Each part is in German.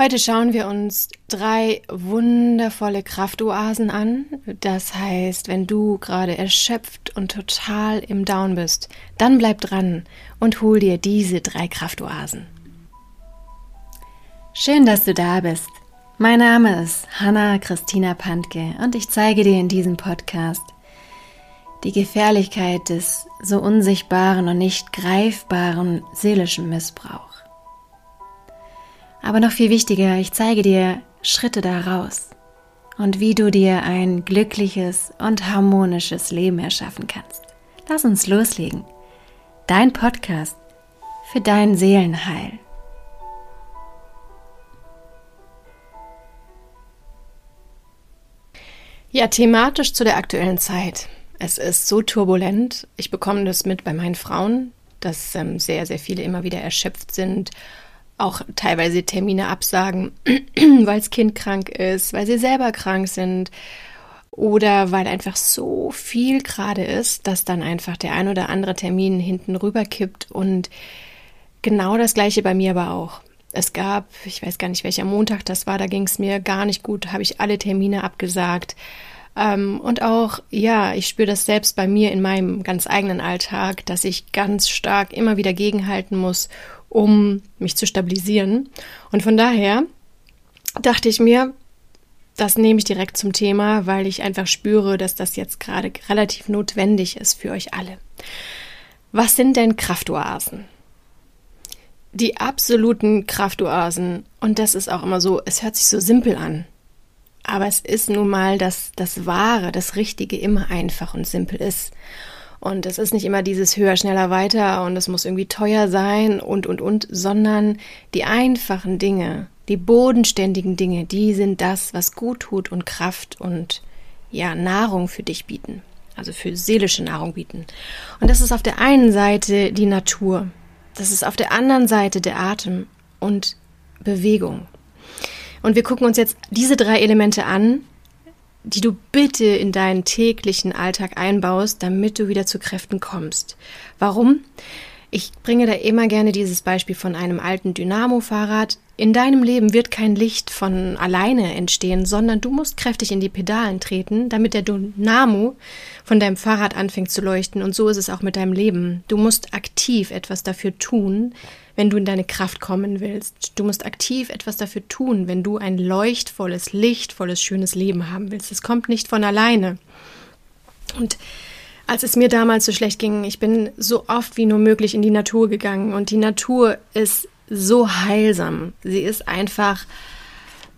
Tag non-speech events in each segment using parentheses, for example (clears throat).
Heute schauen wir uns drei wundervolle Kraftoasen an. Das heißt, wenn du gerade erschöpft und total im Down bist, dann bleib dran und hol dir diese drei Kraftoasen. Schön, dass du da bist. Mein Name ist Hanna Christina Pantke und ich zeige dir in diesem Podcast die Gefährlichkeit des so unsichtbaren und nicht greifbaren seelischen Missbrauchs. Aber noch viel wichtiger, ich zeige dir Schritte daraus und wie du dir ein glückliches und harmonisches Leben erschaffen kannst. Lass uns loslegen. Dein Podcast für dein Seelenheil. Ja, thematisch zu der aktuellen Zeit. Es ist so turbulent. Ich bekomme das mit bei meinen Frauen, dass ähm, sehr, sehr viele immer wieder erschöpft sind auch teilweise Termine absagen, (clears throat) weil das Kind krank ist, weil sie selber krank sind oder weil einfach so viel gerade ist, dass dann einfach der ein oder andere Termin hinten rüber kippt und genau das gleiche bei mir aber auch. Es gab, ich weiß gar nicht, welcher Montag das war, da ging es mir gar nicht gut, habe ich alle Termine abgesagt. Ähm, und auch, ja, ich spüre das selbst bei mir in meinem ganz eigenen Alltag, dass ich ganz stark immer wieder gegenhalten muss um mich zu stabilisieren. Und von daher dachte ich mir, das nehme ich direkt zum Thema, weil ich einfach spüre, dass das jetzt gerade relativ notwendig ist für euch alle. Was sind denn Kraftoasen? Die absoluten Kraftoasen, und das ist auch immer so, es hört sich so simpel an, aber es ist nun mal, dass das Wahre, das Richtige immer einfach und simpel ist. Und es ist nicht immer dieses höher, schneller, weiter und es muss irgendwie teuer sein und, und, und, sondern die einfachen Dinge, die bodenständigen Dinge, die sind das, was gut tut und Kraft und ja, Nahrung für dich bieten. Also für seelische Nahrung bieten. Und das ist auf der einen Seite die Natur. Das ist auf der anderen Seite der Atem und Bewegung. Und wir gucken uns jetzt diese drei Elemente an, die du bitte in deinen täglichen Alltag einbaust, damit du wieder zu Kräften kommst. Warum? Ich bringe da immer gerne dieses Beispiel von einem alten Dynamo-Fahrrad. In deinem Leben wird kein Licht von alleine entstehen, sondern du musst kräftig in die Pedalen treten, damit der Dynamo von deinem Fahrrad anfängt zu leuchten. Und so ist es auch mit deinem Leben. Du musst aktiv etwas dafür tun, wenn du in deine Kraft kommen willst. Du musst aktiv etwas dafür tun, wenn du ein leuchtvolles, lichtvolles, schönes Leben haben willst. Es kommt nicht von alleine. Und als es mir damals so schlecht ging, ich bin so oft wie nur möglich in die Natur gegangen und die Natur ist so heilsam. Sie ist einfach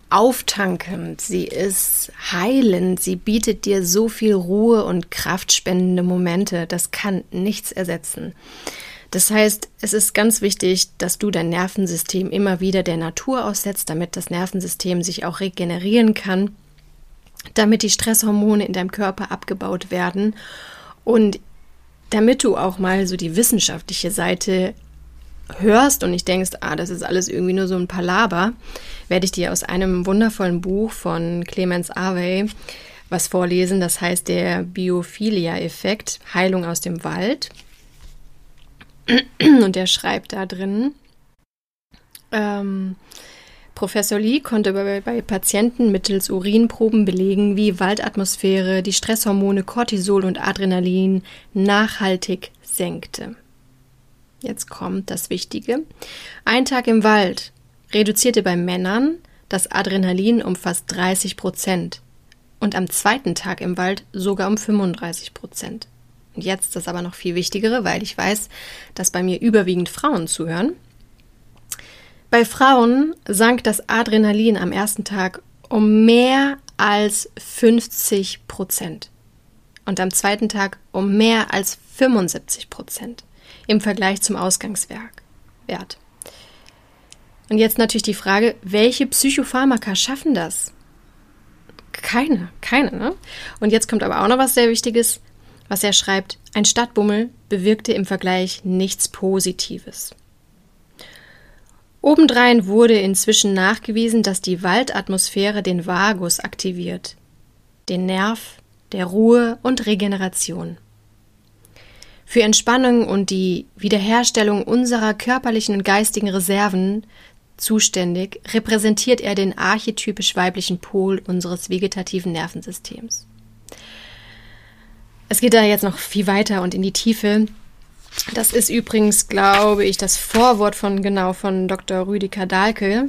auftankend, sie ist heilend, sie bietet dir so viel Ruhe und kraftspendende Momente. Das kann nichts ersetzen. Das heißt, es ist ganz wichtig, dass du dein Nervensystem immer wieder der Natur aussetzt, damit das Nervensystem sich auch regenerieren kann, damit die Stresshormone in deinem Körper abgebaut werden und damit du auch mal so die wissenschaftliche Seite hörst und nicht denkst, ah, das ist alles irgendwie nur so ein Palaber, werde ich dir aus einem wundervollen Buch von Clemens Avey was vorlesen. Das heißt der Biophilia-Effekt, Heilung aus dem Wald. Und er schreibt da drin, ähm, Professor Lee konnte bei, bei, Patienten mittels Urinproben belegen, wie Waldatmosphäre die Stresshormone Cortisol und Adrenalin nachhaltig senkte. Jetzt kommt das Wichtige. Ein Tag im Wald reduzierte bei Männern das Adrenalin um fast 30 Prozent und am zweiten Tag im Wald sogar um 35 Prozent. Und jetzt das aber noch viel Wichtigere, weil ich weiß, dass bei mir überwiegend Frauen zuhören. Bei Frauen sank das Adrenalin am ersten Tag um mehr als 50 Prozent und am zweiten Tag um mehr als 75 Prozent im Vergleich zum Ausgangswert. Und jetzt natürlich die Frage, welche Psychopharmaka schaffen das? Keine, keine. Ne? Und jetzt kommt aber auch noch was sehr Wichtiges was er schreibt, ein Stadtbummel bewirkte im Vergleich nichts Positives. Obendrein wurde inzwischen nachgewiesen, dass die Waldatmosphäre den Vagus aktiviert, den Nerv der Ruhe und Regeneration. Für Entspannung und die Wiederherstellung unserer körperlichen und geistigen Reserven zuständig, repräsentiert er den archetypisch weiblichen Pol unseres vegetativen Nervensystems. Es geht da jetzt noch viel weiter und in die Tiefe. Das ist übrigens, glaube ich, das Vorwort von genau von Dr. Rüdiger Dahlke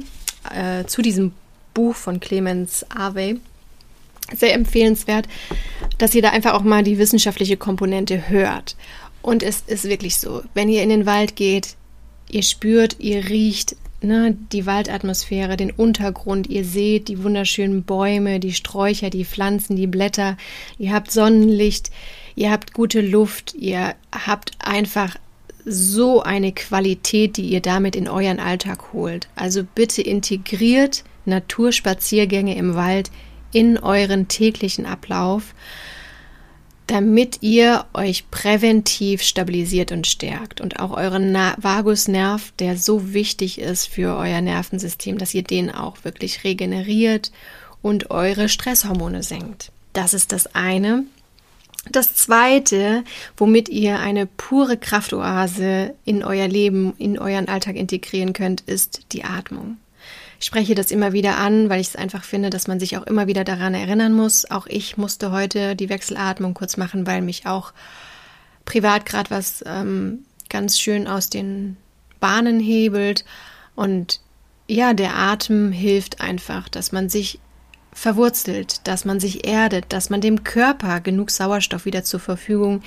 äh, zu diesem Buch von Clemens Arvey. Sehr empfehlenswert, dass ihr da einfach auch mal die wissenschaftliche Komponente hört. Und es ist wirklich so, wenn ihr in den Wald geht, ihr spürt, ihr riecht ne, die Waldatmosphäre, den Untergrund, ihr seht die wunderschönen Bäume, die Sträucher, die Pflanzen, die Blätter, ihr habt Sonnenlicht, ihr habt gute Luft, ihr habt einfach so eine Qualität, die ihr damit in euren Alltag holt. Also bitte integriert Naturspaziergänge im Wald in euren täglichen Ablauf, damit ihr euch präventiv stabilisiert und stärkt und auch euren Vagusnerv, der so wichtig ist für euer Nervensystem, dass ihr den auch wirklich regeneriert und eure Stresshormone senkt. Das ist das eine. Das zweite, womit ihr eine pure Kraftoase in euer Leben, in euren Alltag integrieren könnt, ist die Atmung. Ich spreche das immer wieder an, weil ich es einfach finde, dass man sich auch immer wieder daran erinnern muss. Auch ich musste heute die Wechselatmung kurz machen, weil mich auch privat gerade was ähm, ganz schön aus den Bahnen hebelt. Und ja, der Atem hilft einfach, dass man sich verwurzelt, dass man sich erdet, dass man dem Körper genug Sauerstoff wieder zur Verfügung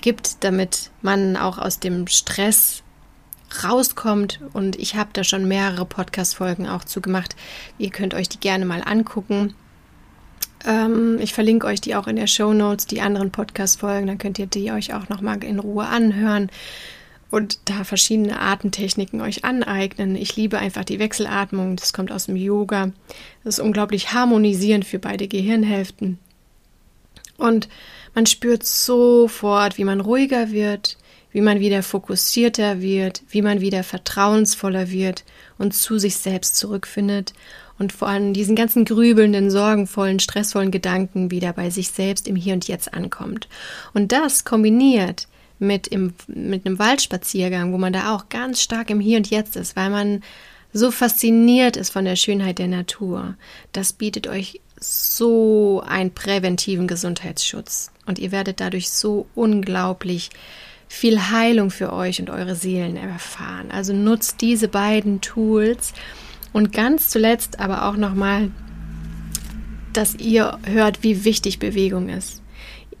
gibt, damit man auch aus dem Stress rauskommt. Und ich habe da schon mehrere Podcast-Folgen auch zu gemacht. Ihr könnt euch die gerne mal angucken. Ähm, ich verlinke euch die auch in der Show Notes, die anderen Podcast-Folgen. Dann könnt ihr die euch auch nochmal in Ruhe anhören und da verschiedene Atemtechniken euch aneignen. Ich liebe einfach die Wechselatmung, das kommt aus dem Yoga. Das ist unglaublich harmonisierend für beide Gehirnhälften. Und man spürt sofort, wie man ruhiger wird, wie man wieder fokussierter wird, wie man wieder vertrauensvoller wird und zu sich selbst zurückfindet und vor allem diesen ganzen grübelnden, sorgenvollen, stressvollen Gedanken wieder bei sich selbst im Hier und Jetzt ankommt. Und das kombiniert mit, im, mit einem Waldspaziergang, wo man da auch ganz stark im Hier und Jetzt ist, weil man so fasziniert ist von der Schönheit der Natur. Das bietet euch so einen präventiven Gesundheitsschutz und ihr werdet dadurch so unglaublich viel Heilung für euch und eure Seelen erfahren. Also nutzt diese beiden Tools und ganz zuletzt aber auch nochmal, dass ihr hört, wie wichtig Bewegung ist.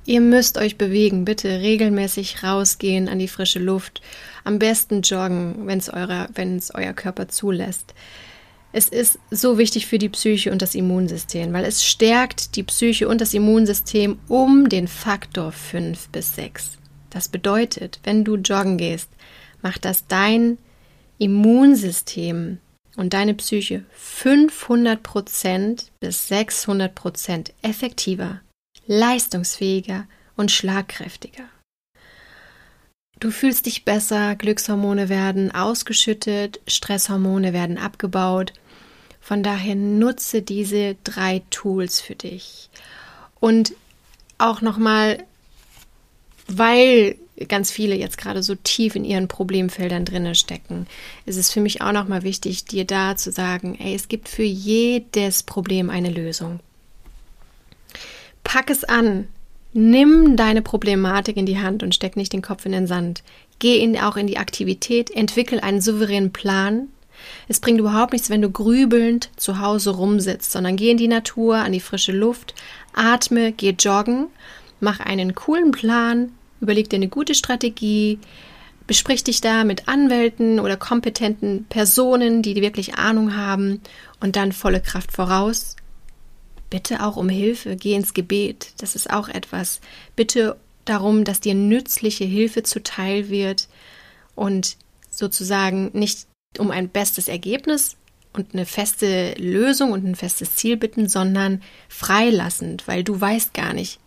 Ihr müsst euch bewegen, bitte regelmäßig rausgehen an die frische Luft. Am besten joggen, wenn es euer Körper zulässt. Es ist so wichtig für die Psyche und das Immunsystem, weil es stärkt die Psyche und das Immunsystem um den Faktor 5 bis 6. Das bedeutet, wenn du joggen gehst, macht das dein Immunsystem und deine Psyche 500% bis 600% effektiver leistungsfähiger und schlagkräftiger. Du fühlst dich besser, Glückshormone werden ausgeschüttet, Stresshormone werden abgebaut. Von daher nutze diese drei Tools für dich. Und auch nochmal, weil ganz viele jetzt gerade so tief in ihren Problemfeldern drinne stecken, ist es für mich auch nochmal wichtig, dir da zu sagen, ey, es gibt für jedes Problem eine Lösung. Pack es an. Nimm deine Problematik in die Hand und steck nicht den Kopf in den Sand. Geh in, auch in die Aktivität, entwickel einen souveränen Plan. Es bringt überhaupt nichts, wenn du grübelnd zu Hause rumsitzt, sondern geh in die Natur, an die frische Luft, atme, geh joggen, mach einen coolen Plan, überleg dir eine gute Strategie, besprich dich da mit Anwälten oder kompetenten Personen, die wirklich Ahnung haben und dann volle Kraft voraus Bitte auch um Hilfe, geh ins Gebet. Das ist auch etwas. Bitte darum, dass dir nützliche Hilfe zuteil wird und sozusagen nicht um ein bestes Ergebnis und eine feste Lösung und ein festes Ziel bitten, sondern freilassend, weil du weißt gar nicht,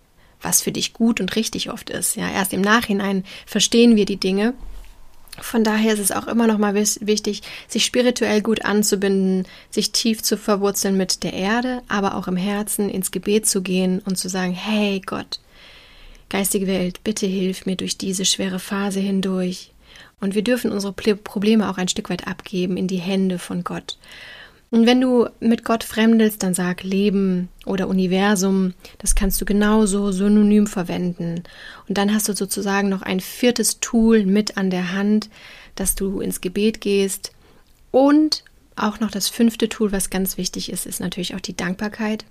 was für dich gut und richtig oft ist. Ja, erst im Nachhinein verstehen wir die Dinge von daher ist es auch immer noch mal wichtig, sich spirituell gut anzubinden, sich tief zu verwurzeln mit der Erde, aber auch im Herzen ins Gebet zu gehen und zu sagen, hey Gott, geistige Welt, bitte hilf mir durch diese schwere Phase hindurch. Und wir dürfen unsere Probleme auch ein Stück weit abgeben in die Hände von Gott. Und wenn du mit Gott fremdelst, dann sag Leben oder Universum. Das kannst du genauso synonym verwenden. Und dann hast du sozusagen noch ein viertes Tool mit an der Hand, dass du ins Gebet gehst. Und auch noch das fünfte Tool, was ganz wichtig ist, ist natürlich auch die Dankbarkeit.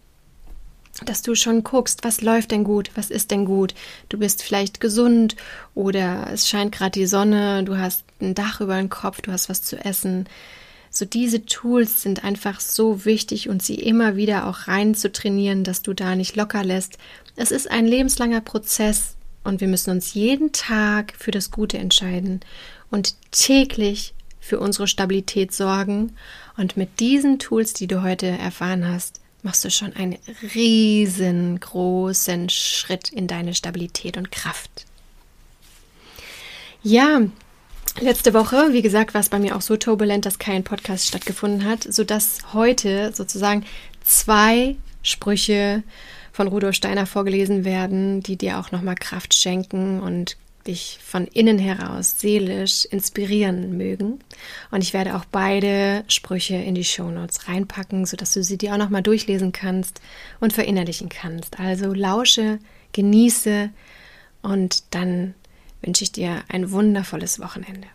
Dass du schon guckst, was läuft denn gut, was ist denn gut. Du bist vielleicht gesund oder es scheint gerade die Sonne, du hast ein Dach über dem Kopf, du hast was zu essen so diese Tools sind einfach so wichtig und sie immer wieder auch rein zu trainieren, dass du da nicht locker lässt. Es ist ein lebenslanger Prozess und wir müssen uns jeden Tag für das Gute entscheiden und täglich für unsere Stabilität sorgen. Und mit diesen Tools, die du heute erfahren hast, machst du schon einen riesengroßen Schritt in deine Stabilität und Kraft. Ja, Letzte Woche, wie gesagt, war es bei mir auch so turbulent, dass kein Podcast stattgefunden hat, sodass heute sozusagen zwei Sprüche von Rudolf Steiner vorgelesen werden, die dir auch nochmal Kraft schenken und dich von innen heraus seelisch inspirieren mögen. Und ich werde auch beide Sprüche in die Shownotes reinpacken, sodass du sie dir auch nochmal durchlesen kannst und verinnerlichen kannst. Also lausche, genieße und dann wünsche ich dir ein wundervolles Wochenende.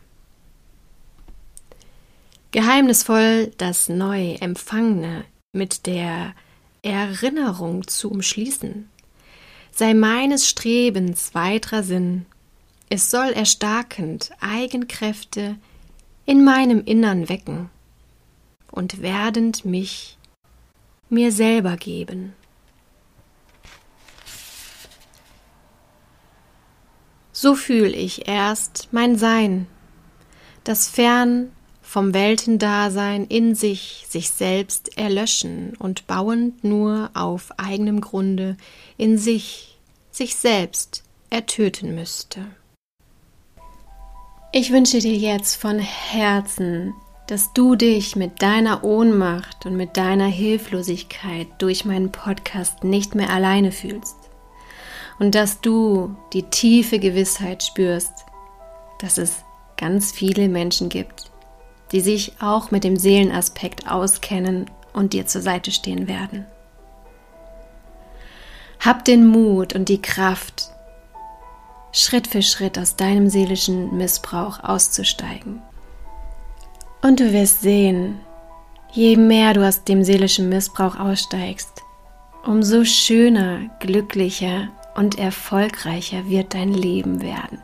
Geheimnisvoll das neu Empfangene mit der Erinnerung zu umschließen. Sei meines Strebens weiterer Sinn. Es soll erstarkend Eigenkräfte in meinem Innern wecken und werdend mich mir selber geben. So fühl ich erst mein Sein, das fern vom Weltendasein in sich sich selbst erlöschen und bauend nur auf eigenem Grunde in sich sich selbst ertöten müsste. Ich wünsche dir jetzt von Herzen, dass du dich mit deiner Ohnmacht und mit deiner Hilflosigkeit durch meinen Podcast nicht mehr alleine fühlst und dass du die tiefe Gewissheit spürst, dass es ganz viele Menschen gibt, die sich auch mit dem Seelenaspekt auskennen und dir zur Seite stehen werden. Hab den Mut und die Kraft, Schritt für Schritt aus deinem seelischen Missbrauch auszusteigen. Und du wirst sehen, je mehr du aus dem seelischen Missbrauch aussteigst, umso schöner, glücklicher und erfolgreicher wird dein Leben werden.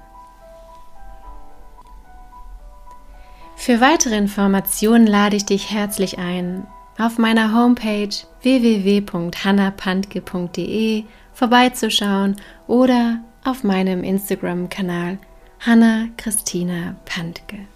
Für weitere Informationen lade ich dich herzlich ein, auf meiner Homepage www.hannapantke.de vorbeizuschauen oder auf meinem Instagram-Kanal Hanna Christina Pantke.